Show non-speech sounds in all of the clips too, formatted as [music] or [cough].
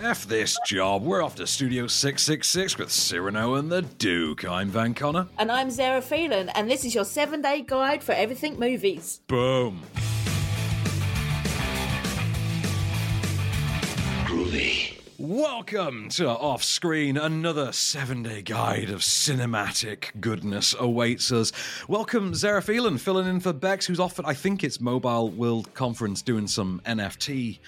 F this job. We're off to Studio 666 with Cyrano and the Duke. I'm Van Connor. And I'm Zara Phelan, and this is your seven day guide for everything movies. Boom. Groovy. Welcome to Off Screen. Another seven day guide of cinematic goodness awaits us. Welcome, Zara Phelan, filling in for Bex, who's off at, I think it's Mobile World Conference, doing some NFT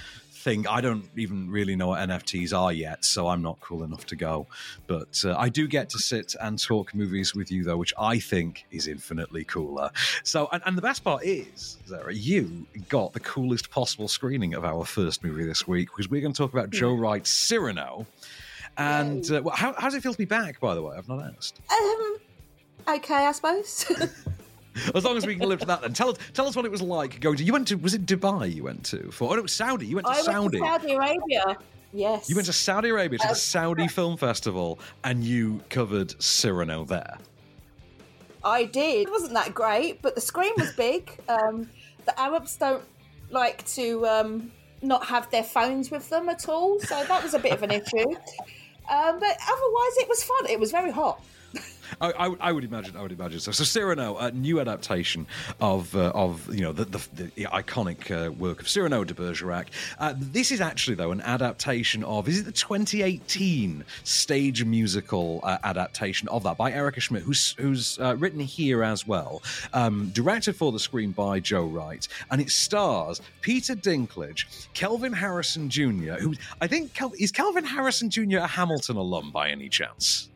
thing. I don't even really know what NFTs are yet, so I'm not cool enough to go. But uh, I do get to sit and talk movies with you, though, which I think is infinitely cooler. So, and, and the best part is, Zara, you got the coolest possible screening of our first movie this week because we're going to talk about Joe Wright's Cyrano. And uh, how, how does it feel to be back, by the way? I've not asked. Um, okay, I suppose. [laughs] As long as we can live to that, then tell us tell us what it was like going to. You went to was it Dubai? You went to for? Oh, no, it was Saudi. You went to I Saudi. went to Saudi Arabia. Yes. You went to Saudi Arabia to the Uh, Saudi Film Festival, and you covered Cyrano there. I did. It wasn't that great, but the screen was big. [laughs] Um, the Arabs don't like to um, not have their phones with them at all, so that was a bit of an issue. [laughs] Um, but otherwise, it was fun. It was very hot. [laughs] I, I, I would imagine. I would imagine. So, so Cyrano, a new adaptation of uh, of you know the the, the iconic uh, work of Cyrano de Bergerac. Uh, this is actually though an adaptation of is it the 2018 stage musical uh, adaptation of that by Erica Schmidt, who's who's uh, written here as well, um, directed for the screen by Joe Wright, and it stars Peter Dinklage, Kelvin Harrison Jr., who I think Kel- is Kelvin Harrison Jr. a Hamilton alum by any chance.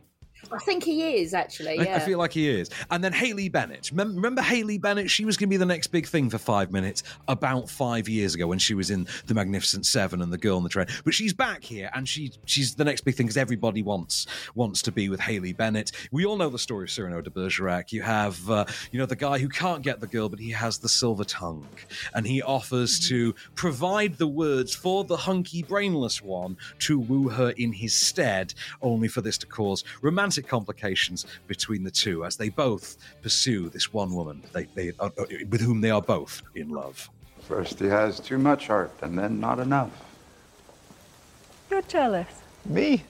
I think he is actually. I- Yeah. I feel like he is. And then Haley Bennett. Mem- Remember Haley Bennett? She was going to be the next big thing for five minutes about five years ago when she was in The Magnificent Seven and The Girl on the Train. But she's back here and she she's the next big thing because everybody wants wants to be with Haley Bennett. We all know the story of Cyrano de Bergerac. You have, uh, you know, the guy who can't get the girl, but he has the silver tongue. And he offers to provide the words for the hunky, brainless one to woo her in his stead, only for this to cause romantic complications between the two as they both pursue this one woman they, they, uh, uh, with whom they are both in love. First he has too much heart, and then not enough. You're jealous. Me?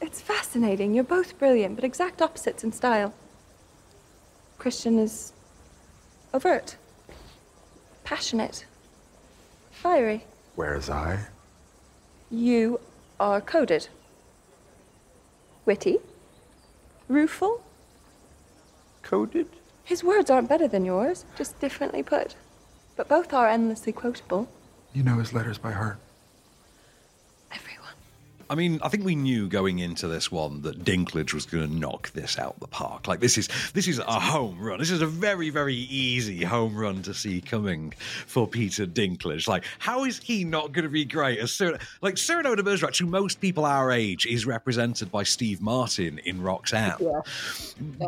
It's fascinating. You're both brilliant, but exact opposites in style. Christian is overt, passionate, fiery. Whereas I? You are coded, witty, rueful. Coded? His words aren't better than yours, just differently put. But both are endlessly quotable. You know his letters by heart. I mean, I think we knew going into this one that Dinklage was going to knock this out the park. Like this is this is a home run. This is a very very easy home run to see coming for Peter Dinklage. Like, how is he not going to be great as Cyrano? Like Cyrano de Bergerac, who most people our age is represented by Steve Martin in Roxanne. Yeah.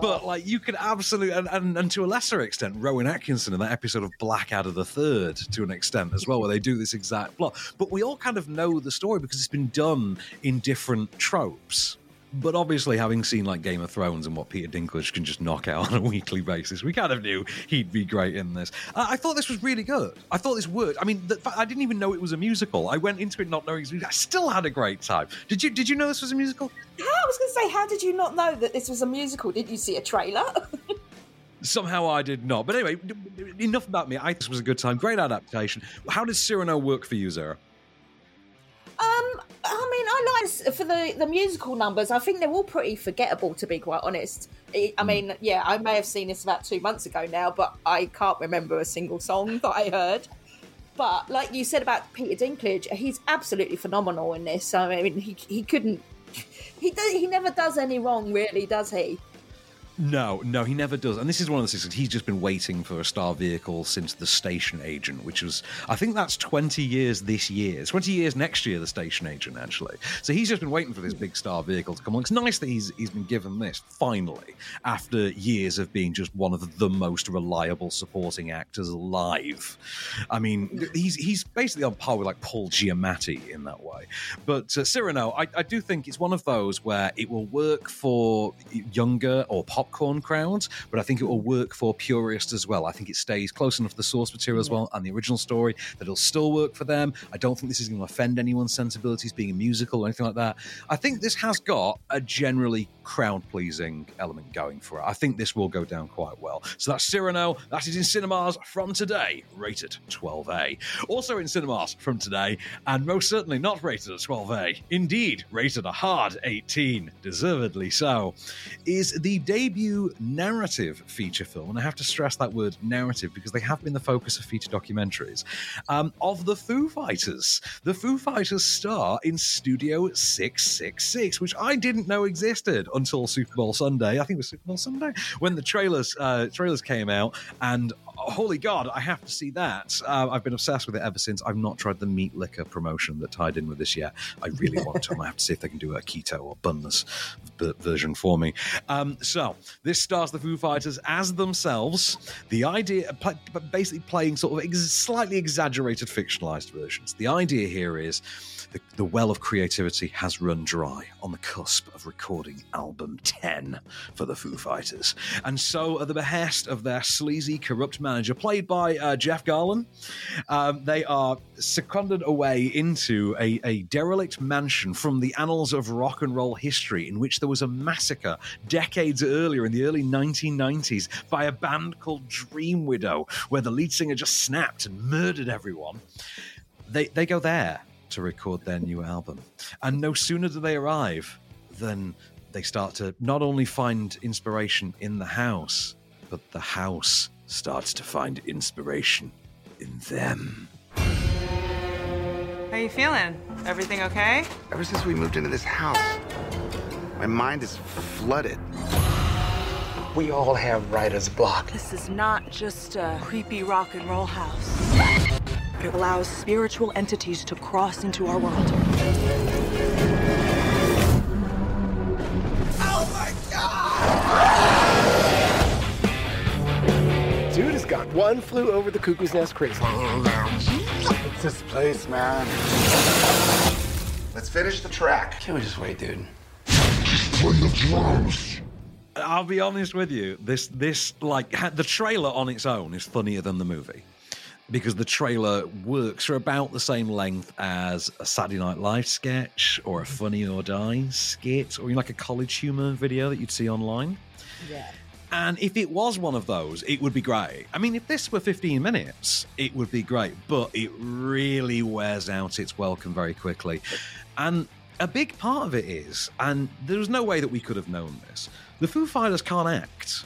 But like you could absolutely, and, and, and to a lesser extent, Rowan Atkinson in that episode of Blackadder the Third, to an extent as well, where they do this exact plot. But we all kind of know the story because it's been done in different tropes. But obviously, having seen like Game of Thrones and what Peter Dinklage can just knock out [laughs] on a weekly basis, we kind of knew he'd be great in this. I, I thought this was really good. I thought this worked. I mean, the, fact- I didn't even know it was a musical. I went into it not knowing. It was, a musical. I still had a great time. Did you? Did you know this was a musical? I was going to say, how did you not know that this was a musical? Did you see a trailer? [laughs] Somehow I did not. But anyway, enough about me. I think this was a good time. Great adaptation. How does Cyrano work for you, Zara? I mean, I like for the the musical numbers. I think they're all pretty forgettable, to be quite honest. I I hmm. mean, yeah, I may have seen this about two months ago now, but I can't remember a single song that I heard. But like you said about Peter Dinklage, he's absolutely phenomenal in this. I mean, he he couldn't. He does, he never does any wrong, really, does he? No, no, he never does. And this is one of the things he's just been waiting for a star vehicle since The Station Agent, which was, I think that's 20 years this year. 20 years next year, The Station Agent, actually. So he's just been waiting for this big star vehicle to come along. It's nice that he's, he's been given this, finally, after years of being just one of the most reliable supporting actors alive. I mean, he's, he's basically on par with like Paul Giamatti in that way. But uh, Cyrano, I, I do think it's one of those where it will work for younger or pop popcorn crowds, but I think it will work for purists as well. I think it stays close enough to the source material as well and the original story that it'll still work for them. I don't think this is going to offend anyone's sensibilities being a musical or anything like that. I think this has got a generally crowd pleasing element going for it. I think this will go down quite well. So that's Cyrano. That is in cinemas from today, rated 12A. Also in cinemas from today, and most certainly not rated at 12A. Indeed, rated a hard 18, deservedly so, is the debut narrative feature film. And I have to stress that word narrative because they have been the focus of feature documentaries um, of the Foo Fighters. The Foo Fighters star in Studio 666, which I didn't know existed until Super Bowl Sunday. I think it was Super Bowl Sunday when the trailers uh, trailers came out, and holy god, I have to see that. Uh, I've been obsessed with it ever since. I've not tried the meat liquor promotion that tied in with this yet. I really want to. I have to see if they can do a keto or bunless v- version for me. Um, so this stars the Foo Fighters as themselves. The idea, pl- basically playing sort of ex- slightly exaggerated, fictionalized versions. The idea here is. The, the well of creativity has run dry on the cusp of recording album 10 for the Foo Fighters. And so, at the behest of their sleazy, corrupt manager, played by uh, Jeff Garlin, um, they are seconded away into a, a derelict mansion from the annals of rock and roll history, in which there was a massacre decades earlier in the early 1990s by a band called Dream Widow, where the lead singer just snapped and murdered everyone. They, they go there to record their new album. And no sooner do they arrive than they start to not only find inspiration in the house, but the house starts to find inspiration in them. How are you feeling? Everything okay? Ever since we moved into this house, my mind is flooded. We all have writer's block. This is not just a creepy rock and roll house. It allows spiritual entities to cross into our world. One flew over the cuckoo's nest crazy. What's this place, man? Let's finish the track. Can we just wait, dude? Just play the drums. I'll be honest with you. This this like the trailer on its own is funnier than the movie because the trailer works for about the same length as a Saturday Night Live sketch or a Funny or Die skit or you like a college humor video that you'd see online. Yeah. And if it was one of those, it would be great. I mean, if this were 15 minutes, it would be great, but it really wears out its welcome very quickly. And a big part of it is, and there was no way that we could have known this, the Foo Fighters can't act.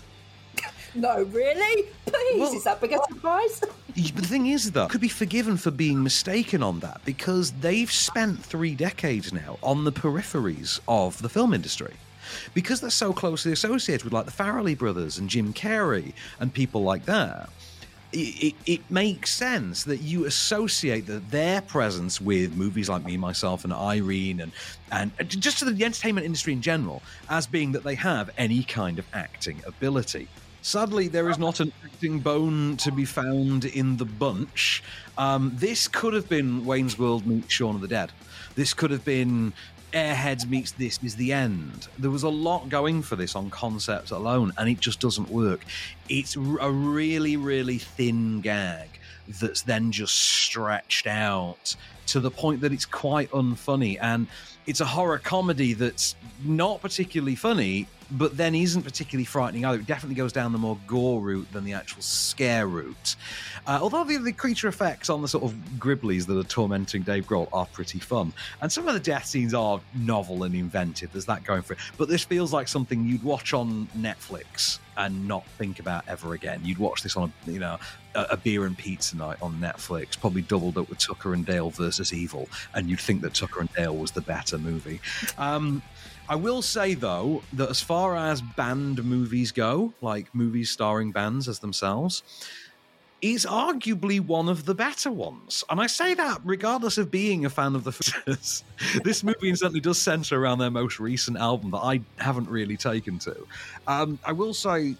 [laughs] No, really? Please, Well- is that big a surprise? The thing is, though, could be forgiven for being mistaken on that because they've spent three decades now on the peripheries of the film industry. Because they're so closely associated with like the Farrelly brothers and Jim Carrey and people like that, it, it, it makes sense that you associate the, their presence with movies like Me, Myself, and Irene, and and just to the entertainment industry in general, as being that they have any kind of acting ability. Sadly, there is not an acting bone to be found in the bunch. Um, this could have been Wayne's World meets Shaun of the Dead. This could have been Airheads meets This Is the End. There was a lot going for this on concept alone, and it just doesn't work. It's a really, really thin gag that's then just stretched out to the point that it's quite unfunny. And it's a horror comedy that's not particularly funny, but then isn't particularly frightening either. It definitely goes down the more gore route than the actual scare route. Uh, although the, the creature effects on the sort of Gribblies that are tormenting Dave Grohl are pretty fun. And some of the death scenes are novel and inventive. There's that going for it. But this feels like something you'd watch on Netflix and not think about ever again. You'd watch this on, a, you know, a, a beer and pizza night on Netflix, probably doubled up with Tucker and Dale versus Evil, and you'd think that Tucker and Dale was the better movie. Um, I will say though that as far as band movies go, like movies starring bands as themselves, is arguably one of the better ones. And I say that regardless of being a fan of the Footers. [laughs] this movie incidentally does center around their most recent album that I haven't really taken to. Um, I will say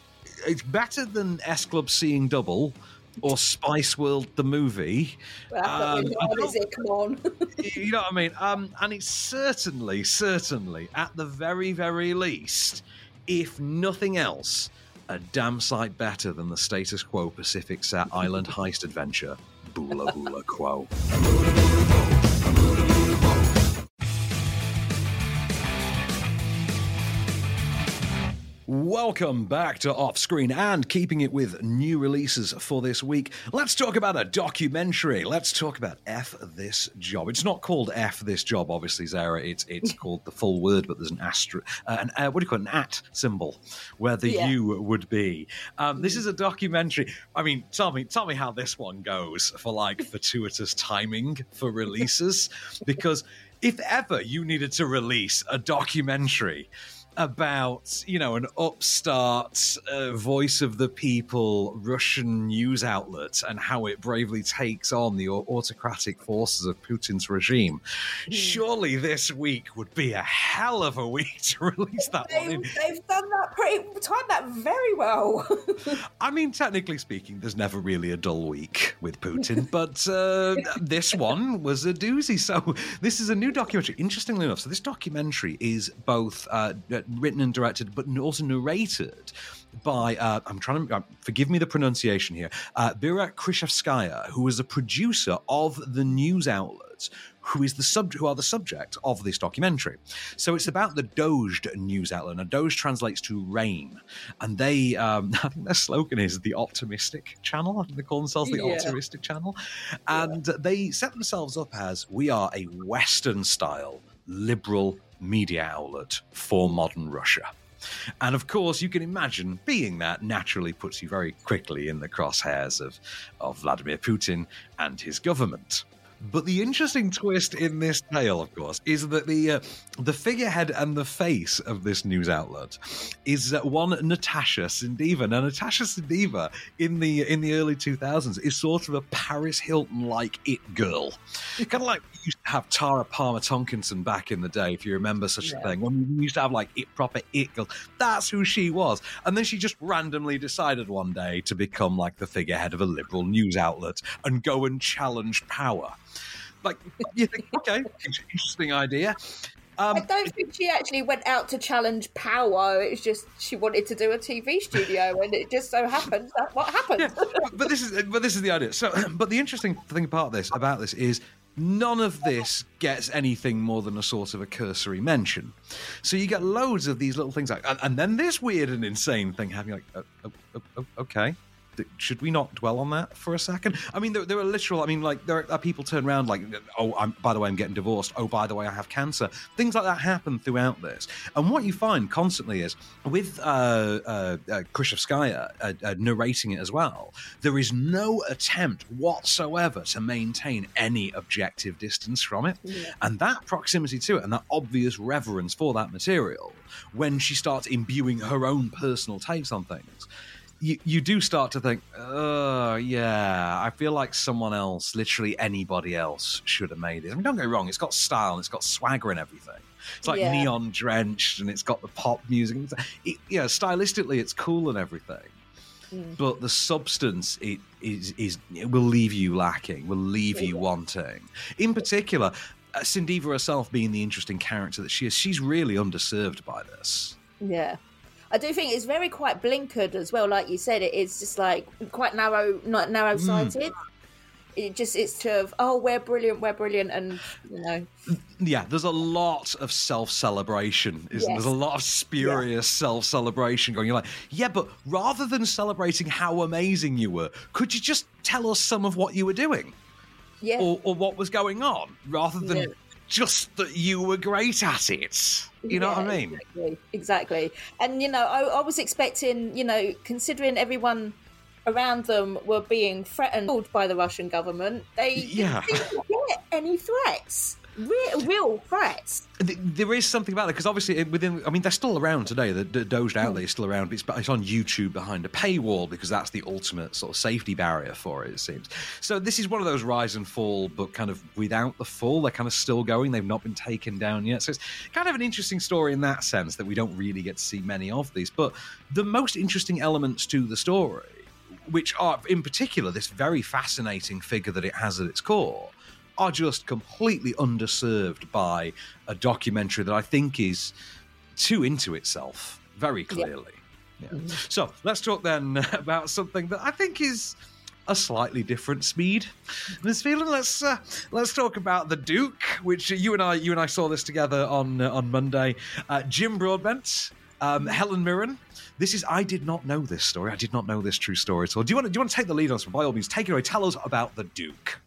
it's better than S Club Seeing Double or Spice World the movie. Well, that's not really Um, I hard, don't- is it? Come on. [laughs] you know what I mean? Um, and it's certainly, certainly, at the very, very least, if nothing else, a damn sight better than the status quo Pacific Sat Island [laughs] heist adventure, Bula Bula Quo. Welcome back to Off Screen and keeping it with new releases for this week. Let's talk about a documentary. Let's talk about F This Job. It's not called F This Job, obviously, Zara. It's it's [laughs] called the full word, but there's an asterisk, uh, an uh, what do you call it, an at symbol where the Yeah. U would be. Um, this is a documentary. I mean, tell me, tell me how this one goes for like [laughs] fortuitous timing for [laughs] releases, because if ever you needed to release a documentary about you know an upstart uh, voice of the people Russian news outlet and how it bravely takes on the autocratic forces of Putin's regime. Surely this week would be a hell of a week [laughs] to release that one. They, in. they've done that pretty, timed that very well. [laughs] I mean, technically speaking, there's never really a dull week with Putin, [laughs] but uh, this one was a doozy. So, this is a new documentary. Interestingly enough, so this documentary is both uh, written and directed, but also narrated by, uh, I'm trying to, uh, forgive me the pronunciation here, uh, Vera Krichevskaya, who was a producer of the news outlets who is the sub who are the subject of this documentary. So it's about the Dozhd news outlet. Now, Doge translates to rain, and they um, [laughs] I think their slogan is the optimistic channel. I [laughs] think they call themselves the Yeah. optimistic channel, and they set themselves up as we are a Western style liberal media outlet for modern Russia. And of course, you can imagine being that naturally puts you very quickly in the crosshairs of, of Vladimir Putin and his government. But the interesting twist in this tale, of course, is that the uh, the figurehead and the face of this news outlet is uh, one Natasha Sindeva. Now, Natasha Sindeva in the in the early two thousands is sort of a Paris Hilton like it girl, kind of like we used to have Tara Palmer Tomkinson back in the day, if you remember such a thing. When we used to have like it proper it girl, that's who she was. And then she just randomly decided one day to become like the figurehead of a liberal news outlet and go and challenge power. Like you think, okay, interesting idea. Um, I don't think she actually went out to challenge power. It was just she wanted to do a TV studio, and it just so happened that what happened. yeah, but this is but this is the idea. So, [clears throat] but the interesting thing about this about this is none of this gets anything more than a sort of a cursory mention. So you get loads of these little things like, and, and then this weird and insane thing happening. Like, uh, uh, uh, okay. Should we not dwell on that for a second? I mean, there, there are literal. I mean, like there are people turn around like, oh, I'm, by the way, I'm getting divorced. Oh, by the way, I have cancer. Things like that happen throughout this. And what you find constantly is with uh, uh, uh, Krichevskaya uh, uh, narrating it as well. There is no attempt whatsoever to maintain any objective distance from it, and that proximity to it and that obvious reverence for that material when she starts imbuing her own personal takes on things you, you do start to think, oh, yeah, I feel like someone else, literally anybody else, should have made it. I mean, don't get me wrong, it's got style and it's got swagger and everything. It's like Yeah. neon drenched and it's got the pop music. and It, yeah, stylistically, it's cool and everything. But the substance it is is it will leave you lacking, will leave you wanting. In particular, uh, Sindeva herself being the interesting character that she is, she's really underserved by this. Yeah. I do think it's very quite blinkered as well. Like you said, it is just like quite narrow, not narrow sighted. Hmm. It just it's to of oh we're brilliant, we're brilliant, and you know mm, Yeah, there's a lot of self celebration, isn't there? Yes. There's a lot of spurious self celebration going. You're like, yeah, but rather than celebrating how amazing you were, could you just tell us some of what you were doing yeah or, or what was going on rather than Yeah. Just that you were great at it? You know what I mean? Exactly, exactly. And you know, I, I was expecting, you know, considering everyone around them were being threatened by the Russian government, they Yeah. didn't get any threats, real, real threats. There is something about it because obviously within, I mean, they're still around today. The, the Doge mm. outlet is still around. But it's, but it's on YouTube behind a paywall because that's the ultimate sort of safety barrier for it. It seems. So this is one of those rise and fall, but kind of without the fall. They're kind of still going. They've not been taken down yet. So it's kind of an interesting story in that sense that we don't really get to see many of these. But the most interesting elements to the story, which are in particular this very fascinating figure that it has at its core are just completely underserved by a documentary that I think is too into itself very clearly. Yeah. So let's talk then [laughs] about something that I think is a slightly different speed. This feeling. Let's uh, let's talk about the Duke, which you and I you and I saw this together on uh, on Monday. Uh, Jim Broadbent. Um, Helen Mirren. This is. I did not know this story. I did not know this true story at all. Do you want to? Do you want to take the lead on this? By all means, take it away. Tell us about the Duke.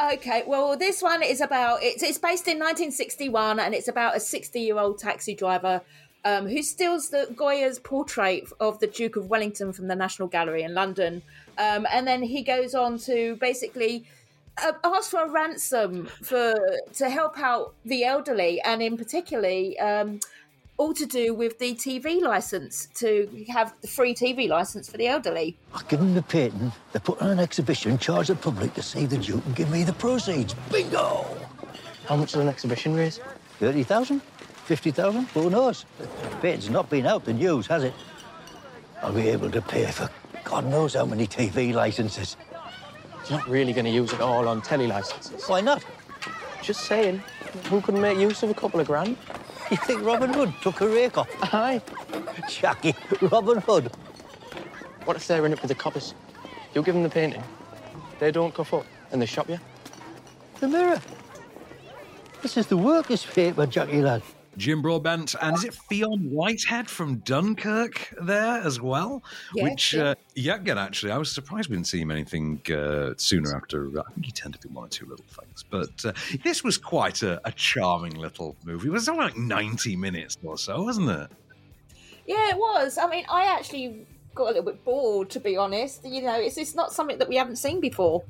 Okay, well, this one is about it's it's based in 1961, and it's about a 60 year old taxi driver um, who steals the Goya's portrait of the Duke of Wellington from the National Gallery in London, um, and then he goes on to basically uh, ask for a ransom for to help out the elderly, and in particularly. Um, all to do with the TV license to have the free TV license for the elderly. I give them the patent, they put on an exhibition, charge the public to see the Duke and give me the proceeds. Bingo! How much does an exhibition raise? 30,000? 50,000? Who knows? The patent's not been out the news, has it? I'll be able to pay for God knows how many TV licenses. You're not really going to use it all on telly licenses. Why not? Just saying. Who couldn't make use of a couple of grand? You think Robin Hood took a rake off? Aye. Jackie, Robin Hood. What if they're in it with the coppers? You'll give them the painting. They don't cuff up and they shop you. The mirror. This is the workers' paper, Jackie lad. Jim Broadbent, and is it Fionn Whitehead from Dunkirk there as well? Yeah, Which, yeah. Uh, yeah, again, actually, I was surprised we didn't see him anything uh, sooner after. I think he tended to do one or two little things, but uh, this was quite a, a charming little movie. It was only like ninety minutes or so, wasn't it? Yeah, it was. I mean, I actually got a little bit bored, to be honest. You know, it's it's not something that we haven't seen before.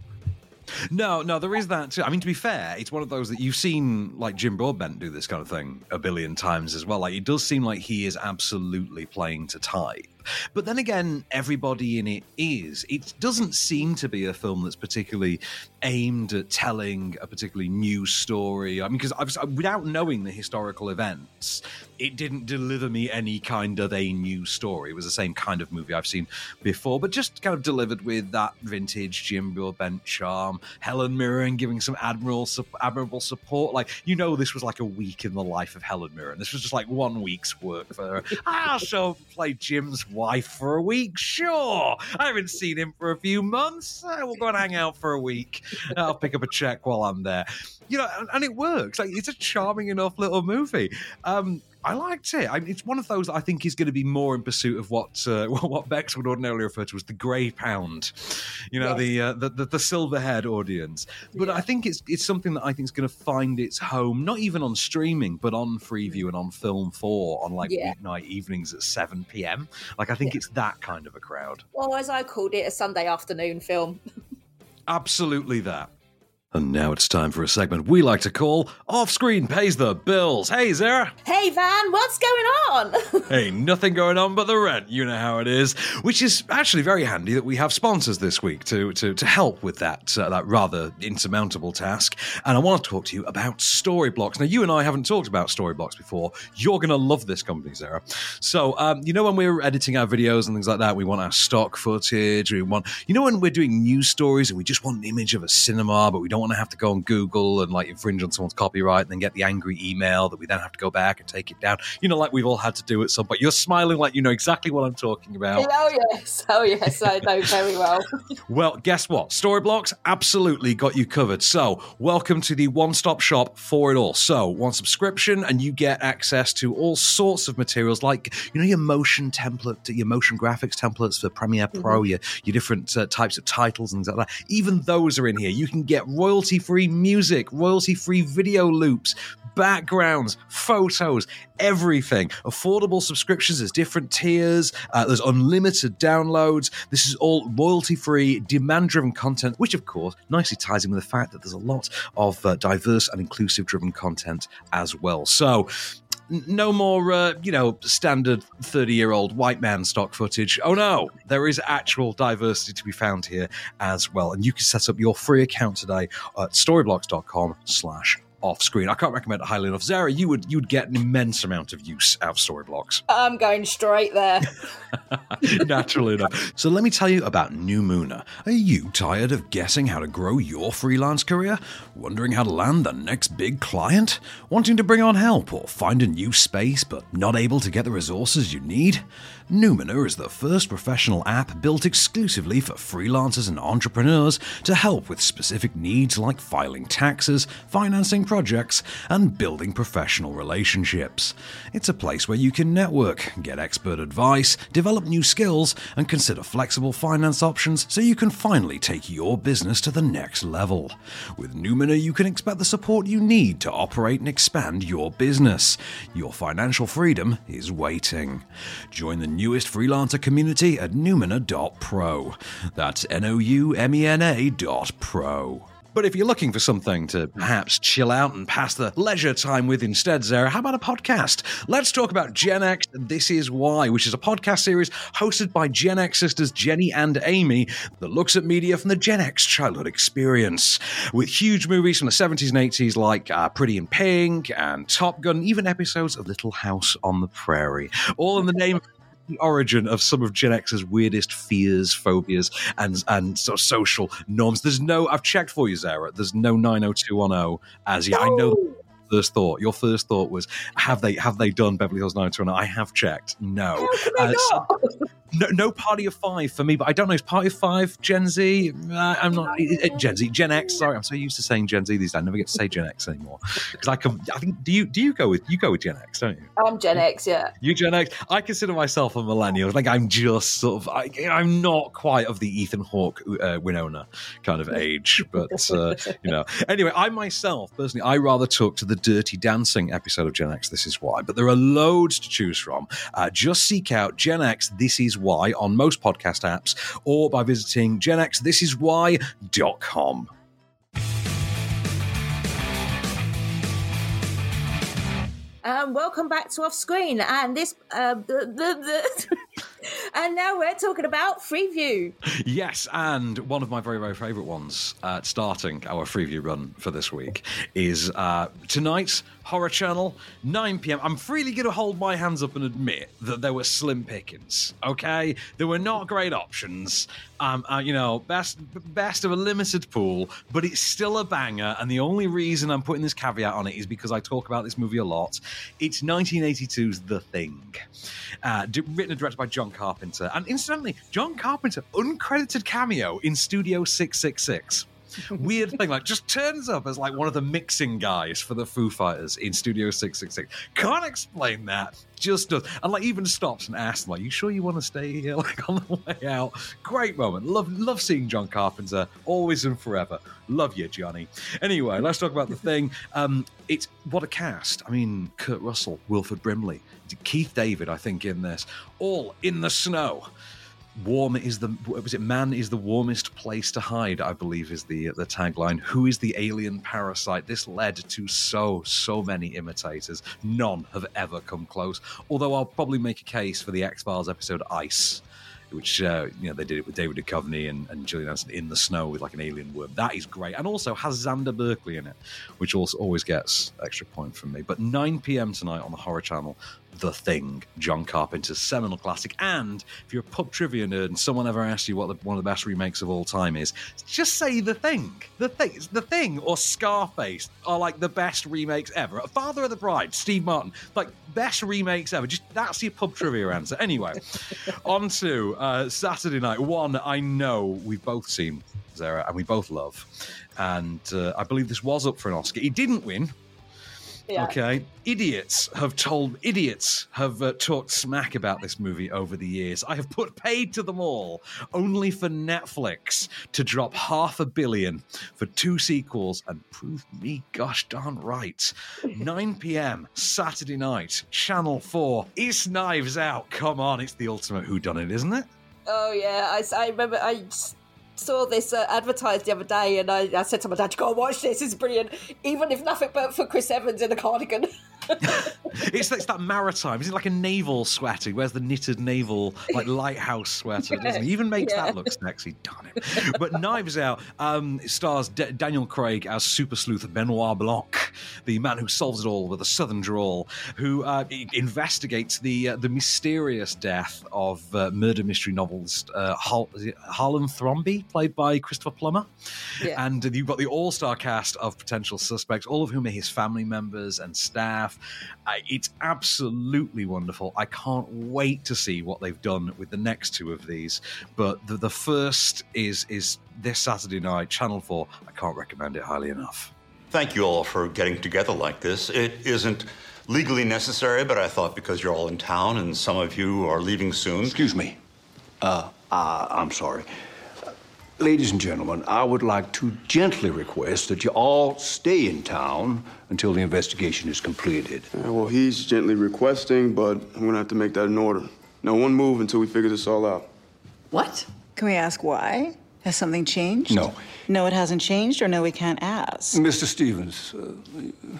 No, no, there is that too. I mean, to be fair, it's one of those that you've seen like Jim Broadbent do this kind of thing a billion times as well. Like it does seem like he is absolutely playing to type. But then again, everybody in it is. It doesn't seem to be a film that's particularly aimed at telling a particularly new story. I mean, because without knowing the historical events, it didn't deliver me any kind of a new story. It was the same kind of movie I've seen before, but just kind of delivered with that vintage Jim Broadbent charm. Helen Mirren giving some admirable, admirable support. Like, you know, this was like a week in the life of Helen Mirren. This was just like one week's work for her. [laughs] ah, so play Jim's wife for a week? Sure. I haven't seen him for a few months. Uh, we'll go and hang out for a week. I'll pick up a check while I'm there. You know, and, and it works. Like, it's a charming enough little movie. Um, I liked it. I mean, it's one of those that I think is going to be more in pursuit of what uh, [laughs] what Bex would ordinarily refer to as the grey pound, you know, Yes. the, uh, the the the silver haired audience. But I think it's it's something that I think is going to find its home, not even on streaming, but on Freeview and on Film Four on like Yeah. weeknight evenings at seven p.m. Like I think it's that kind of a crowd. Well, as I called it, a Sunday afternoon film. [laughs] Absolutely that. And now it's time for a segment we like to call Off Screen Pays the Bills. Hey, Zara. Hey, Van, what's going on? [laughs] Hey, nothing going on but the rent. You know how it is. Which is actually very handy that we have sponsors this week to to, to help with that uh, that rather insurmountable task. And I want to talk to you about Storyblocks. Now, you and I haven't talked about Storyblocks before. You're going to love this company, Zara. So, um, you know, when we're editing our videos and things like that, we want our stock footage. We want, you know, when we're doing news stories and we just want an image of a cinema, but we don't want to have to go on Google and like infringe on someone's copyright and then get the angry email that we then have to go back and take it down. You know, like we've all had to do at some point. You're smiling like you know exactly what I'm talking about. [laughs] oh, yes. Oh, yes. I know very well. [laughs] Well, guess what? Storyblocks absolutely got you covered. So, welcome to the one stop shop for it all. So, one subscription, and you get access to all sorts of materials like, you know, your motion template, your motion graphics templates for Premiere Pro, your, your different uh, types of titles and things like that. Even those are in here. You can get royalty free music, royalty free video loops, backgrounds, photos, everything. Affordable subscriptions, there's different tiers, uh, there's unlimited downloads. This is all royalty free, demand driven content, which of course nicely ties in with the fact that there's a lot of uh, diverse and inclusive driven content as well. So, no more, uh, you know, standard 30 year old white man stock footage. Oh no, there is actual diversity to be found here as well. And you can set up your free account today at storyblocks.com slash off screen. I can't recommend it highly enough. Zara, you would you'd get an immense amount of use out of story blocks. I'm going straight there. [laughs] [laughs] Naturally enough. So let me tell you about Noumena. Are you tired of guessing how to grow your freelance career? Wondering how to land the next big client? Wanting to bring on help or find a new space but not able to get the resources you need? Noumena is the first professional app built exclusively for freelancers and entrepreneurs to help with specific needs like filing taxes, financing projects, and building professional relationships. It's a place where you can network, get expert advice, develop new skills, and consider flexible finance options so you can finally take your business to the next level. With Noumena, you can expect the support you need to operate and expand your business. Your financial freedom is waiting. Join the newest freelancer community at Noumena.pro. That's N O U M E N A dot pro. But if you're looking for something to perhaps chill out and pass the leisure time with instead, Zara, how about a podcast? Let's talk about Gen X This Is Why, which is a podcast series hosted by Gen X sisters Jenny and Amy that looks at media from the Gen X childhood experience. With huge movies from the 70s and 80s like uh, Pretty in Pink and Top Gun, even episodes of Little House on the Prairie. All in the name the origin of some of Gen X's weirdest fears, phobias, and and sort of social norms. There's no, I've checked for you, Zara. There's no 90210 as yet. I know. First thought. Your first thought was, have they have they done Beverly Hills 90210? I have checked. No. Uh, so- [laughs] no, no party of five for me, but I don't know. Is party of five Gen Z? Uh, I'm not uh, Gen Z, Gen X. Sorry, I'm so used to saying Gen Z these days. I never get to say Gen X anymore because I can. I think do you do you go with you go with Gen X, don't you? I'm Gen X, yeah. You Gen X. I consider myself a millennial. Like I'm just sort of. I, I'm not quite of the Ethan Hawke, uh, Winona kind of age, but uh, you know. Anyway, I myself personally, I rather took to the Dirty Dancing episode of Gen X. This is why. But there are loads to choose from. Uh, just seek out Gen X. This is why on most podcast apps, or by visiting genxthisiswhy.com. Um, welcome back to Off Screen, and this, uh, the, the, the [laughs] and now we're talking about Freeview. Yes, and one of my very, very favourite ones, uh, starting our Freeview run for this week, is uh, tonight's Horror Channel, 9 p.m. I'm freely going to hold my hands up and admit that there were slim pickings. Okay, there were not great options. Um, uh, you know, best best of a limited pool, but it's still a banger. And the only reason I'm putting this caveat on it is because I talk about this movie a lot. It's 1982's The Thing, uh, di- written and directed by John Carpenter, and incidentally, John Carpenter uncredited cameo in Studio 666 [laughs] weird thing. Like, just turns up as like one of the mixing guys for the Foo Fighters in Studio Six Six Six. Can't explain that. Just does, and like even stops and asks, like, "You sure you want to stay here?" [laughs] Like on the way out. Great moment. Love, love seeing John Carpenter. Always and forever. Love you, Johnny. Anyway, let's talk about the [laughs] thing. Um, it's what a cast. I mean, Kurt Russell, Wilford Brimley, Keith David. I think in this, all in the snow warm is the was it man is the warmest place to hide i believe is the the tagline who is the alien parasite this led to so so many imitators none have ever come close although i'll probably make a case for the x-files episode ice which uh, you know they did it with David Duchovny and, and Gillian Anderson in the snow with like an alien worm. That is great, and also has Xander Berkeley in it, which also always gets extra point from me. But 9 p.m. tonight on the Horror Channel, The Thing, John Carpenter's seminal classic. And if you're a pub trivia nerd and someone ever asks you what the, one of the best remakes of all time is, just say The Thing. The Thing, The Thing, or Scarface are like the best remakes ever. Father of the Bride, Steve Martin, like best remakes ever. Just that's your pub trivia answer. Anyway, [laughs] on to uh, Saturday night. One I know we've both seen, Zara, and we both love. And uh, I believe this was up for an Oscar. He didn't win. Yeah. Okay, idiots have told idiots have uh, talked smack about this movie over the years. I have put paid to them all, only for Netflix to drop half a billion for two sequels and prove me gosh darn right. [laughs] 9 p.m. Saturday night, Channel Four. It's Knives Out. Come on, it's the ultimate whodunit, isn't it? Oh yeah, I, I remember I saw this uh, advertised the other day, and I, I said to my dad, "Go and watch this. It's brilliant, even if nothing but for Chris Evans in a cardigan." [laughs] it's, it's that maritime. Is it like a naval sweater? He wears the knitted naval like lighthouse sweater, doesn't he? Even makes Yeah. that look sexy. Darn it! But Knives Out um, stars D- Daniel Craig as super sleuth Benoit Blanc, the man who solves it all with a southern drawl, who uh, investigates the uh, the mysterious death of uh, murder mystery novelist uh, Hal- Harlan Thrombey, played by Christopher Plummer. Yeah. And you've got the all star cast of potential suspects, all of whom are his family members and staff. Uh, it's absolutely wonderful. I can't wait to see what they've done with the next two of these. But the, the first is is this Saturday night, Channel 4. I can't recommend it highly enough. Thank you all for getting together like this. It isn't legally necessary, but I thought because you're all in town and some of you are leaving soon. Excuse me. Uh, uh, I'm sorry. Ladies and gentlemen, I would like to gently request that you all stay in town until the investigation is completed. Yeah, well, he's gently requesting, but I'm gonna have to make that an order. No one move until we figure this all out. What? Can we ask why? Has something changed? No. No, it hasn't changed, or no, we can't ask. Mr. Stevens, uh,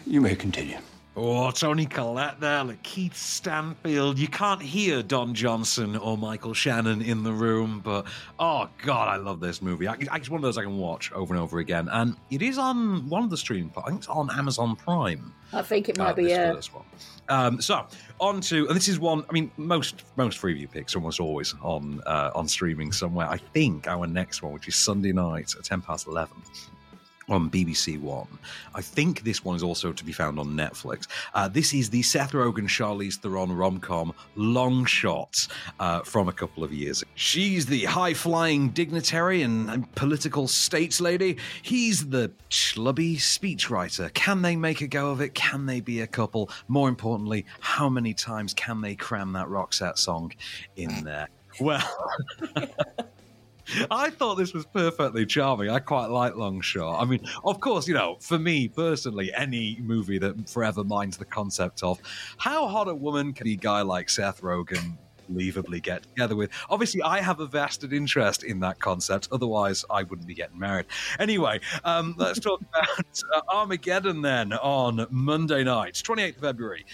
you may continue. Oh, Toni Collette there, like Keith Stanfield. You can't hear Don Johnson or Michael Shannon in the room, but oh god, I love this movie. I, it's one of those I can watch over and over again, and it is on one of the streaming. I think it's on Amazon Prime. I think it uh, might be, this yeah. first one. Um, so on to, and this is one. I mean, most most Freeview picks are almost always on uh, on streaming somewhere. I think our next one, which is Sunday night at ten past eleven on BBC One. I think this one is also to be found on Netflix. Uh, this is the Seth Rogen, Charlize Theron rom com Long Shot uh, from a couple of years ago. She's the high flying dignitary and, and political states lady. He's the schlubby speechwriter. Can they make a go of it? Can they be a couple? More importantly, how many times can they cram that Roxette song in there? Well. [laughs] I thought this was perfectly charming. I quite like Long Shot. I mean, of course, you know, for me personally, any movie that forever minds the concept of how hot a woman can a guy like Seth Rogen believably get together with. Obviously, I have a vested interest in that concept. Otherwise, I wouldn't be getting married. Anyway, um, let's talk [laughs] about uh, Armageddon then on Monday night, 28th February,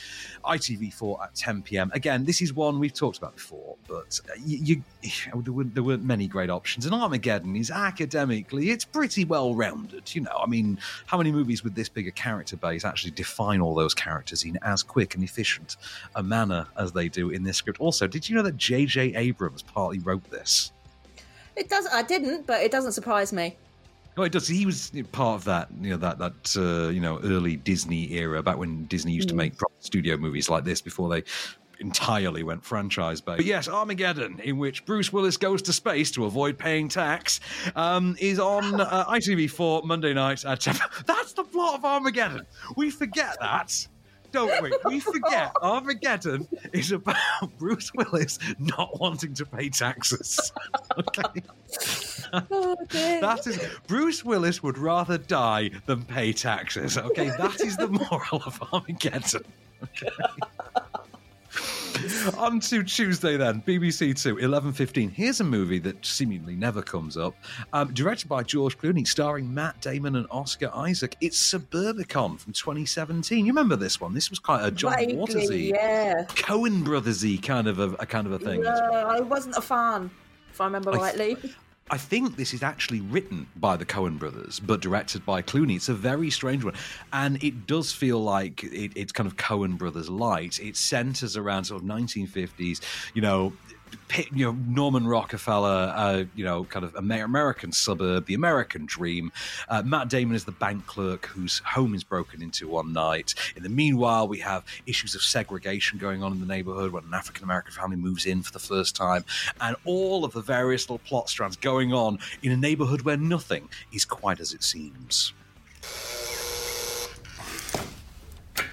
ITV4 at 10 p.m. Again, this is one we've talked about before, but uh, you, you there, weren't, there weren't many great options. And Armageddon is academically, it's pretty well rounded. You know, I mean, how many movies with this big a character base actually define all those characters in as quick and efficient a manner as they do in this script? Also, did you know that J.J. Abrams partly wrote this? It does. I didn't, but it doesn't surprise me. Oh, it does. He was part of that, you know, that that uh, you know early Disney era, back when Disney used to Mm. make studio movies like this before they entirely went franchise based. But yes, Armageddon, in which Bruce Willis goes to space to avoid paying tax, um, is on uh, ITV4 Monday night at 10. [laughs] That's the plot of Armageddon. We forget that. Don't we? We forget Armageddon is about [laughs] Bruce Willis not wanting to pay taxes. [laughs] okay. Oh. That is Bruce Willis would rather die than pay taxes. Okay, that is the moral of Armageddon. Okay. [laughs] On to Tuesday then, BBC Two, eleven fifteen. Here's a movie that seemingly never comes up. Um, directed by George Clooney, starring Matt Damon and Oscar Isaac. It's Suburbicon from 2017. You remember this one? This was quite a John Vaguely, Watersy, yeah. Coen Brothersy kind of a, a kind of a thing. No, I wasn't a fan, if I remember I- rightly. I think this is actually written by the Coen brothers, but directed by Clooney. It's a very strange one, and it does feel like it, it's kind of Coen brothers light. It centers around sort of 1950s, you know. Pi- You know Norman Rockefeller, uh, you know, kind of Amer- American suburb, the American dream. Uh, Matt Damon is the bank clerk whose home is broken into one night. In the meanwhile, we have issues of segregation going on in the neighborhood when an African American family moves in for the first time, and all of the various little plot strands going on in a neighborhood where nothing is quite as it seems.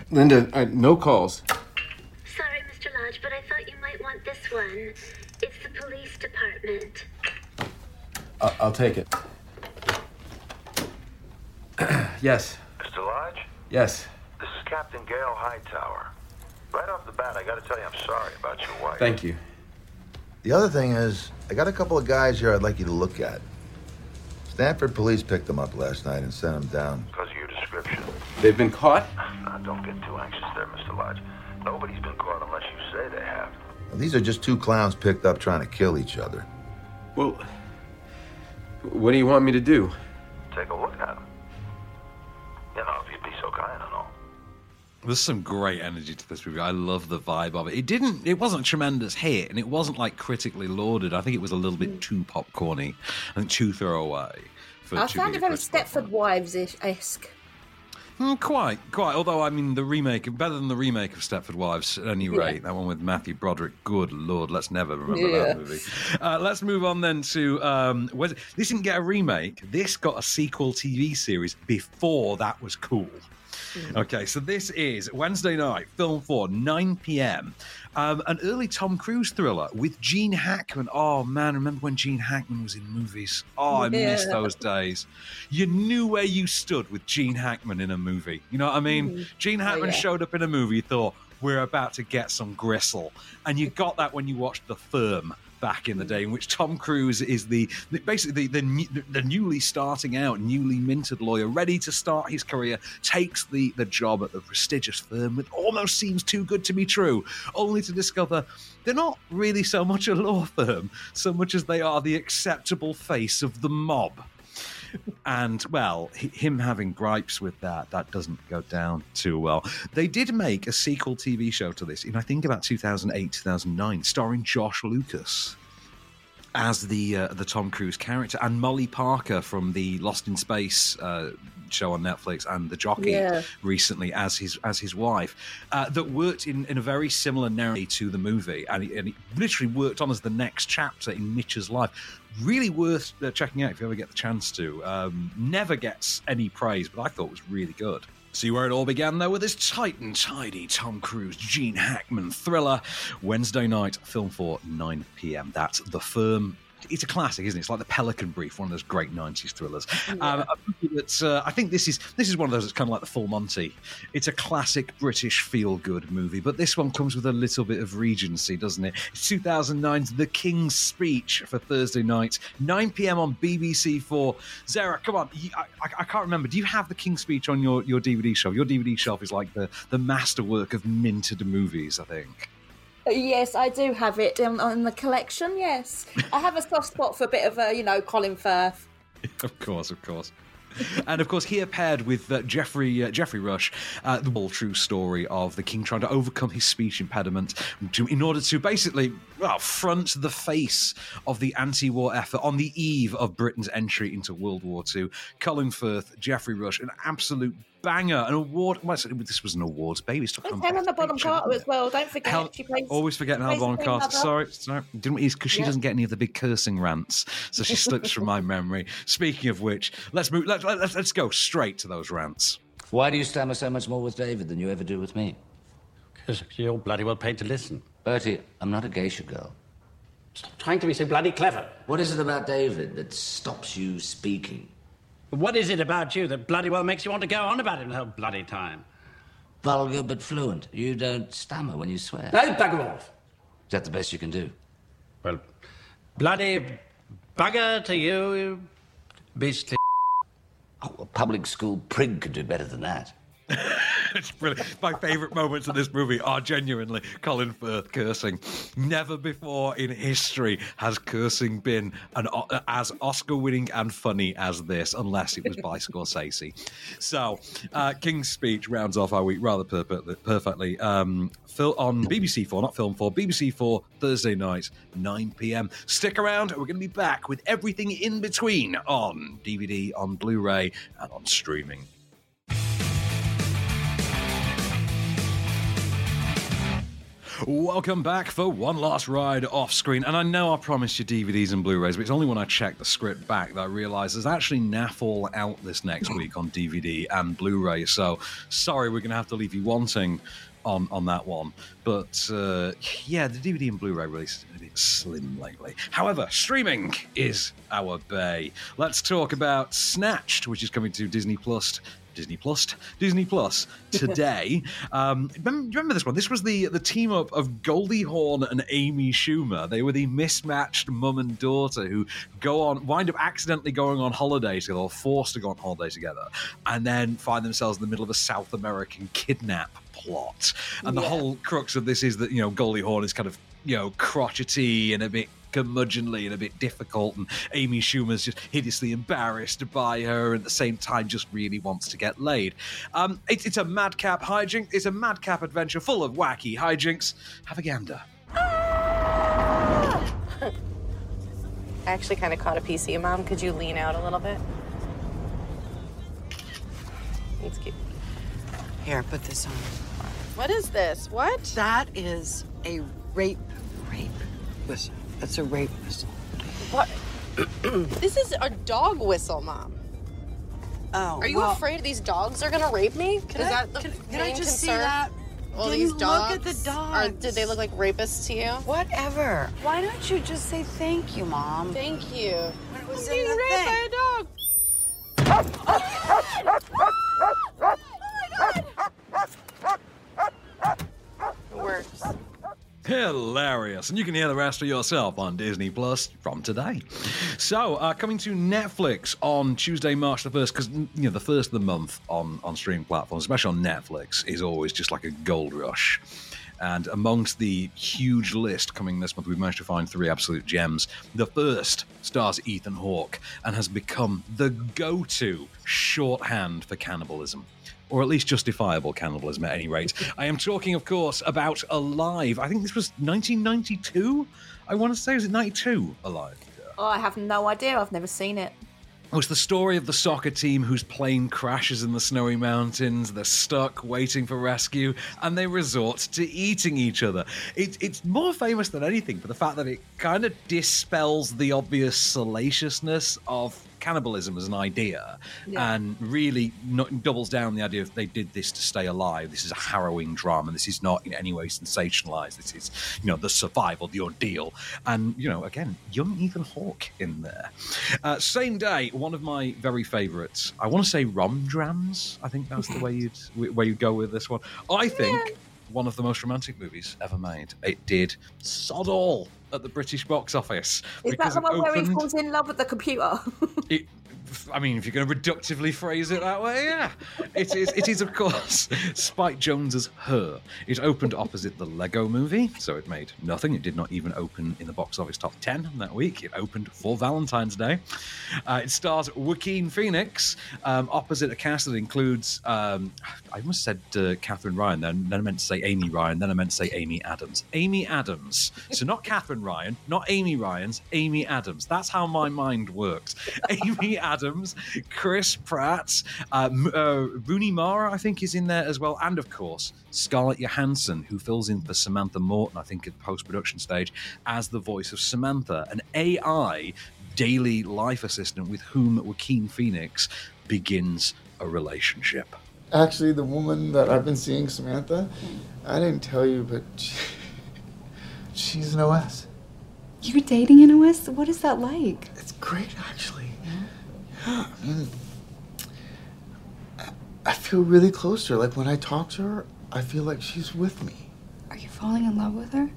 Linda, uh, no calls. Sorry, Mr. Lodge, but I thought you might want this one. It's the police department. I- I'll take it. [clears throat] yes. Mr. Lodge, Yes. this is Captain Gail Hightower. Right off the bat, I gotta tell you I'm sorry about your wife. Thank you. The other thing is, I got a couple of guys here I'd like you to look at. Stanford police picked them up last night and sent them down. Because of your description. They've been caught? Uh, [laughs] don't get too anxious there, Mr. Lodge. Nobody's been caught unless you say they have. These are just two clowns picked up trying to kill each other. Well, what do you want me to do? Take a look at them. You know, if you'd be so kind and all. There's some great energy to this movie. I love the vibe of it. It didn't. It wasn't a tremendous hit, and it wasn't like critically lauded. I think it was a little bit mm. too popcorny and too throwaway. For I found it very Stepford Wives esque. Mm, quite, quite. Although I mean, the remake better than the remake of Stepford Wives. At any Yeah. rate, that one with Matthew Broderick. Good lord, let's never remember Yeah. that movie. Uh, let's move on then to um, this didn't get a remake. This got a sequel TV series before that was cool. Okay, so this is Wednesday night, film four, 9 p.m. Um, an early Tom Cruise thriller with Gene Hackman. Oh man, remember when Gene Hackman was in movies? Oh, I miss those days. You knew where you stood with Gene Hackman in a movie. You know what I mean? Mhm. Gene Oh, Hackman yeah. showed up in a movie, you thought, we're about to get some gristle. And you got that when you watched The Firm back in the mm. day, in which Tom Cruise is the, the basically the, the, the newly starting out, newly minted lawyer, ready to start his career, takes the, the job at the prestigious firm that almost seems too good to be true, only to discover they're not really so much a law firm, so much as they are the acceptable face of the mob and well him having gripes with that that doesn't go down too well. They did make a sequel tv show to this in i think about 2008 2009 starring josh lucas as the uh, the Tom Cruise character, and Molly Parker from the Lost in Space uh, show on Netflix, and the Jockey Yeah. recently as his as his wife, uh, that worked in, in a very similar narrative to the movie, and it, and it literally worked on as the next chapter in Mitch's life. Really worth uh, checking out if you ever get the chance to. Um, never gets any praise, but I thought it was really good. See where it all began, though, with this tight and tidy Tom Cruise, Gene Hackman thriller. Wednesday night, film for 9 p.m. That's The Firm. It's a classic, isn't it? It's like the Pelican Brief, one of those great '90s thrillers. Um, a that's, uh, I think this is this is one of those that's kind of like the Full Monty. It's a classic British feel-good movie, but this one comes with a little bit of Regency, doesn't it? It's 2009's The King's Speech for Thursday night, 9 p.m. on BBC Four. Zara, come on, I, I, I can't remember. Do you have The King's Speech on your, your DVD shelf? Your DVD shelf is like the the masterwork of minted movies, I think. Yes, I do have it in, in the collection. Yes, I have a soft spot for a bit of a, you know, Colin Firth. [laughs] Of course, of course. and of course, here paired with uh, Geoffrey uh, Geoffrey Rush, uh, the whole true story of the king trying to overcome his speech impediment to, in order to basically well, front the face of the anti-war effort on the eve of Britain's entry into World War II. Colin Firth, Geoffrey Rush, an absolute banger, an award. Well, this was an awards baby. It's talking There's about Helena Bonham Carter as well. Don't forget, Hel- she plays. Always forgetting plays Helena the Bonham Carter. mother. Sorry, sorry. Didn't because she Yeah. doesn't get any of the big cursing rants, so she [laughs] slips from my memory. Speaking of which, let's move. Let, let, let's let's go straight to those rants. Why do you stammer so much more with David than you ever do with me? Because you're bloody well paid to listen. Bertie, I'm not a geisha girl. Stop trying to be so bloody clever. What is it about David that stops you speaking? What is it about you that bloody well makes you want to go on about him the whole bloody time? Vulgar but fluent. You don't stammer when you swear. No, bugger off. Is that the best you can do? Well, bloody bugger to you, you beastly. Oh, a public school prig could do better than that. [laughs] it's brilliant. My favourite moments of this movie are genuinely Colin Firth cursing. Never before in history has cursing been an, as Oscar-winning and funny as this, unless it was by [laughs] Scorsese. So, uh, King's Speech rounds off our week rather perfectly. Um, Phil on BBC Four, not Film Four, BBC Four Thursday night, 9 p.m. Stick around. We're going to be back with everything in between on DVD, on Blu-ray, and on streaming. Welcome back for one last ride off screen. And I know I promised you DVDs and Blu rays, but it's only when I checked the script back that I realised there's actually NAFL out this next week on DVD and Blu ray. So sorry, we're going to have to leave you wanting on, on that one. But uh, yeah, the DVD and Blu ray release is a bit slim lately. However, streaming is our bay. Let's talk about Snatched, which is coming to Disney Plus Disney Plus, Disney Plus today. [laughs] um, remember, remember this one? This was the the team up of Goldie Hawn and Amy Schumer. They were the mismatched mum and daughter who go on, wind up accidentally going on holiday together, or forced to go on holiday together, and then find themselves in the middle of a South American kidnap plot. And the whole crux of this is that you know Goldie Hawn is kind of you know crotchety and a bit curmudgeonly and a bit difficult, and Amy Schumer's just hideously embarrassed by her, and at the same time just really wants to get laid. Um, it's, it's a madcap hijink. It's a madcap adventure full of wacky hijinks. Have a gander. I actually kind of caught a piece of you, Mom. Could you lean out a little bit? It's cute. Here, put this on. What is this? What? That is a rape, rape whistle. That's a rape whistle. What? [clears throat] this is a dog whistle, Mom. Oh, Are you well- afraid these dogs are gonna rape me? Can is I- that the can- can I just see that? Well, Didn't these look at the Are, did they look like rapists to you? Whatever. Why don't you just say thank you, Mom? Thank you. Was I'm being raped by a dog. Oh it works. Hilarious. And you can hear the rest for yourself on Disney Plus from today. So, uh, coming to Netflix on Tuesday, March the 1st, because, you know, the first of the month on, on streaming platforms, especially on Netflix, is always just like a gold rush. And amongst the huge list coming this month, we've managed to find three absolute gems. The first stars Ethan Hawke and has become the go to shorthand for cannibalism or at least justifiable cannibalism at any rate. I am talking, of course, about Alive. I think this was 1992. I want to say, was it 92? Alive. Oh, I have no idea. I've never seen it. Oh, it's the story of the soccer team whose plane crashes in the snowy mountains. They're stuck waiting for rescue, and they resort to eating each other. It, it's more famous than anything for the fact that it kind of dispels the obvious salaciousness of cannibalism as an idea Yeah. and really not, doubles down the idea of they did this to stay alive. This is a harrowing drama. This is not in any way sensationalized. This is, you know, the survival, the ordeal. And, you know, again, young Ethan Hawke in there. Uh, same day, one of my very favorites, I want to say rom drams. I think that's the way [laughs] you'd, way you'd go with this one. I think one of the most romantic movies ever made. It did sod all at the British box office. Is that the one where he falls in love with the computer? it, I mean, if you're going to reductively phrase it that way, yeah, it is. It is, of course, Spike Jonze's Her. It opened opposite the Lego Movie, so it made nothing. It did not even open in the box office top ten that week. It opened for Valentine's Day. Uh, it stars Joaquin Phoenix um, opposite a cast that includes. Um, I almost said uh, Catherine Ryan, then then I meant to say Amy Ryan, then I meant to say Amy Adams. Amy Adams. So not Catherine Ryan, not Amy Ryan's, Amy Adams. That's how my mind works. Amy Adams, Chris Pratt, uh, uh, Rooney Mara, I think, is in there as well, and of course Scarlett Johansson, who fills in for Samantha Morton, I think, at post production stage as the voice of Samantha, an AI daily life assistant with whom Joaquin Phoenix begins a relationship. Actually, the woman that I've been seeing, Samantha, I didn't tell you, but she, [laughs] she's an OS. You're dating an OS? What is that like? It's great, actually. Yeah, I mean, I- I feel really close to her. Like when I talk to her, I feel like she's with me. Are you falling in love with her?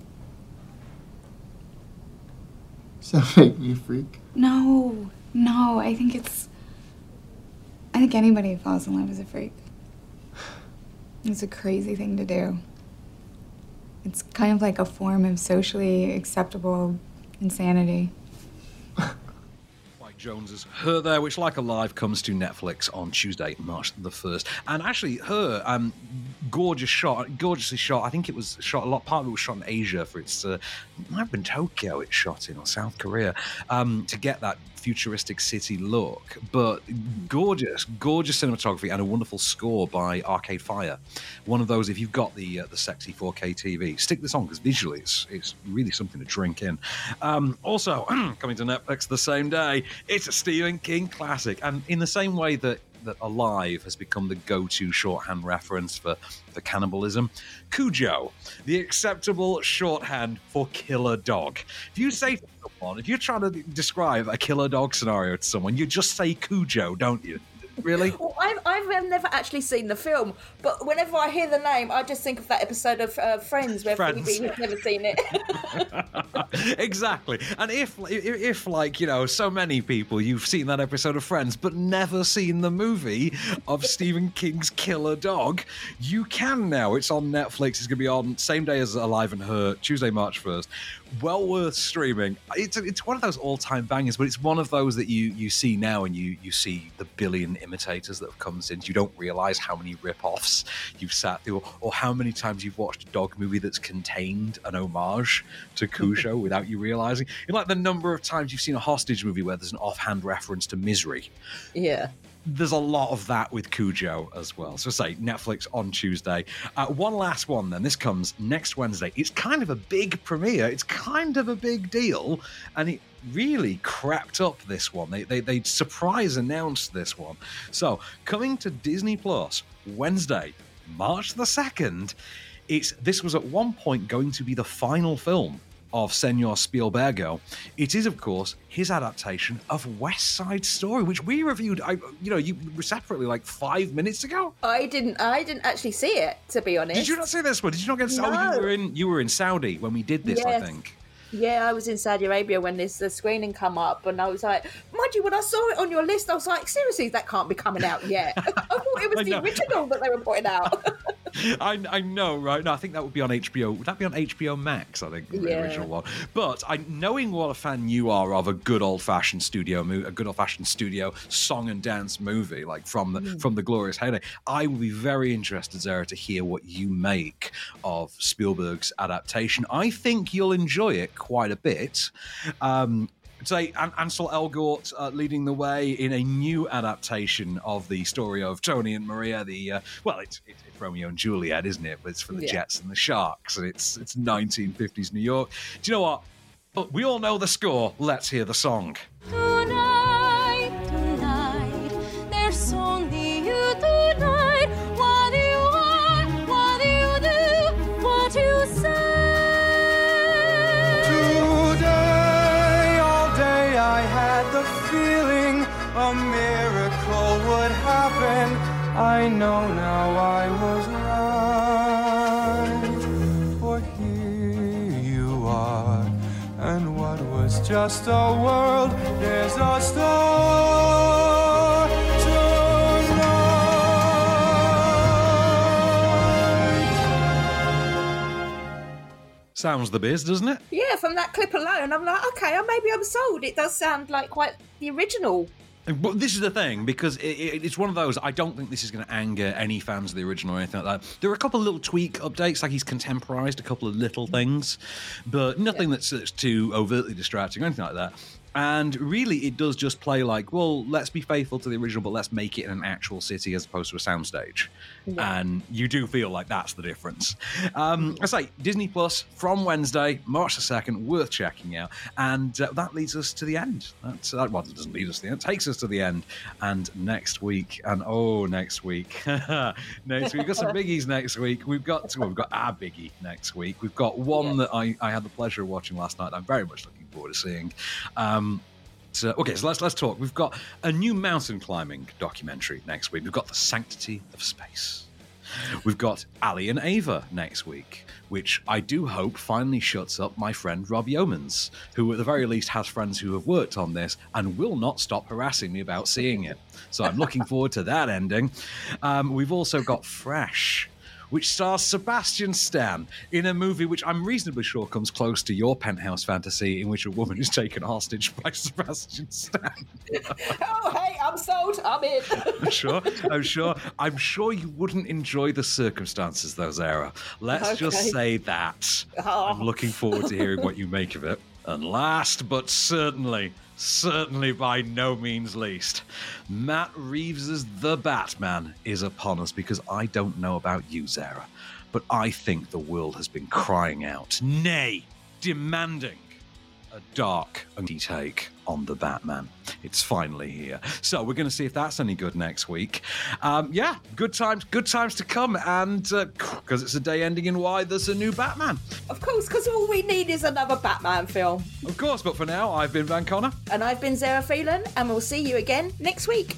Does that make me freak? No, no. I think it's. I think anybody who falls in love is a freak. It's a crazy thing to do. It's kind of like a form of socially acceptable insanity. Jonze's Her There, which, like Alive, comes to Netflix on Tuesday, March the 1st. And actually, Her, um, gorgeous shot, gorgeously shot. I think it was shot a lot, part of it was shot in Asia for its, uh, it might have been Tokyo it's shot in, or South Korea, um, to get that futuristic city look. But gorgeous, gorgeous cinematography and a wonderful score by Arcade Fire. One of those, if you've got the uh, the sexy 4K TV, stick this on because visually it's, it's really something to drink in. Um, also, [clears throat] coming to Netflix the same day, it's a Stephen King classic. And in the same way that that Alive has become the go-to shorthand reference for, for cannibalism. Cujo, the acceptable shorthand for killer dog. If you say to someone, if you're trying to describe a killer dog scenario to someone, you just say Cujo, don't you? Really? Well, I've, I've never actually seen the film, but whenever I hear the name, I just think of that episode of uh, Friends where Friends. Phoebe has never seen it. [laughs] exactly. And if, if, if, like, you know, so many people, you've seen that episode of Friends, but never seen the movie of Stephen King's Killer Dog, you can now. It's on Netflix. It's going to be on same day as Alive and Her, Tuesday, March 1st. Well worth streaming. It's, it's one of those all time bangers, but it's one of those that you, you see now and you, you see the billion imitators that have come since. You don't realize how many rip offs you've sat through or, or how many times you've watched a dog movie that's contained an homage to Cujo [laughs] without you realizing. You know, like the number of times you've seen a hostage movie where there's an offhand reference to misery. yeah. There's a lot of that with Cujo as well. So, say Netflix on Tuesday. Uh, one last one, then. This comes next Wednesday. It's kind of a big premiere. It's kind of a big deal, and it really crapped up this one. They they, they surprise announced this one. So, coming to Disney Plus Wednesday, March the second. It's this was at one point going to be the final film of Senor Spielbergo. It is, of course, his adaptation of West Side Story, which we reviewed. I, you know, you separately like five minutes ago. I didn't. I didn't actually see it, to be honest. Did you not see this one? Did you not get? Oh, you were in. You were in Saudi when we did this. I think. Yeah, I was in Saudi Arabia when this the screening come up, and I was like, mind you, when I saw it on your list, I was like, seriously, that can't be coming out yet. [laughs] I thought it was [laughs] the original that they were putting out. [laughs] [laughs] I, I know, right? No, I think that would be on HBO. Would that be on HBO Max? I think the Yeah. original one. But I, knowing what a fan you are of a good old fashioned studio movie, a good old fashioned studio song and dance movie, like from the from the glorious heyday, I would be very interested, Zara, to hear what you make of Spielberg's adaptation. I think you'll enjoy it quite a bit. Um, Ansel Elgort uh, leading the way in a new adaptation of the story of Tony and Maria. The uh, well, it's, it's Romeo and Juliet, isn't it? But it's for the Yeah. Jets and the Sharks, and it's it's 1950s New York. Do you know what? But we all know the score. Let's hear the song. Tonight, tonight, there's only you tonight. What do you want? What do you do? What do you say? Today, all day, I had the feeling a miracle would happen. I know now I just a world, there's a star Sounds the biz, doesn't it? yeah, from that clip alone, I'm like, okay, maybe I'm sold. It does sound like quite the original. But this is the thing because it, it, it's one of those. I don't think this is going to anger any fans of the original or anything like that. There are a couple of little tweak updates, like he's contemporized a couple of little things, but nothing that's, that's too overtly distracting or anything like that. And really, it does just play like, well, let's be faithful to the original, but let's make it in an actual city as opposed to a soundstage. And you do feel like that's the difference. Um, I say Disney Plus from Wednesday, March the second, worth checking out. And uh, that leads us to the end. That's uh, well, it doesn't lead us to the end. It takes us to the end. And next week, and oh, next week, [laughs] next week, we've got some biggies next week. We've got well, we've got our biggie next week. We've got one that I, I had the pleasure of watching last night. I'm very much looking forward to seeing. Um, so, okay, so let's let's talk. We've got a new mountain climbing documentary next week. We've got the sanctity of space. We've got Ali and Ava next week, which I do hope finally shuts up my friend Rob Yeomans, who at the very least has friends who have worked on this and will not stop harassing me about seeing it. So I'm looking forward to that ending. Um, we've also got Fresh. Which stars Sebastian Stan in a movie which I'm reasonably sure comes close to your penthouse fantasy, in which a woman is taken hostage [laughs] by Sebastian Stan. oh, hey, I'm sold. I'm in. I'm sure. I'm sure. I'm sure you wouldn't enjoy the circumstances, though, Zara. Let's just say that. Oh. I'm looking forward to hearing what you make of it. And last but certainly, certainly by no means least, Matt Reeves's The Batman is upon us because I don't know about you, Zara, but I think the world has been crying out, nay, demanding a dark take on the Batman. It's finally here. So we're going to see if that's any good next week. Um, yeah, good times, good times to come. And [sighs] because it's a day ending in Y, there's a new Batman. Of course, because all we need is another Batman film. Of course, but for now, I've been Van Connor. And I've been Zara Phelan, and we'll see you again next week.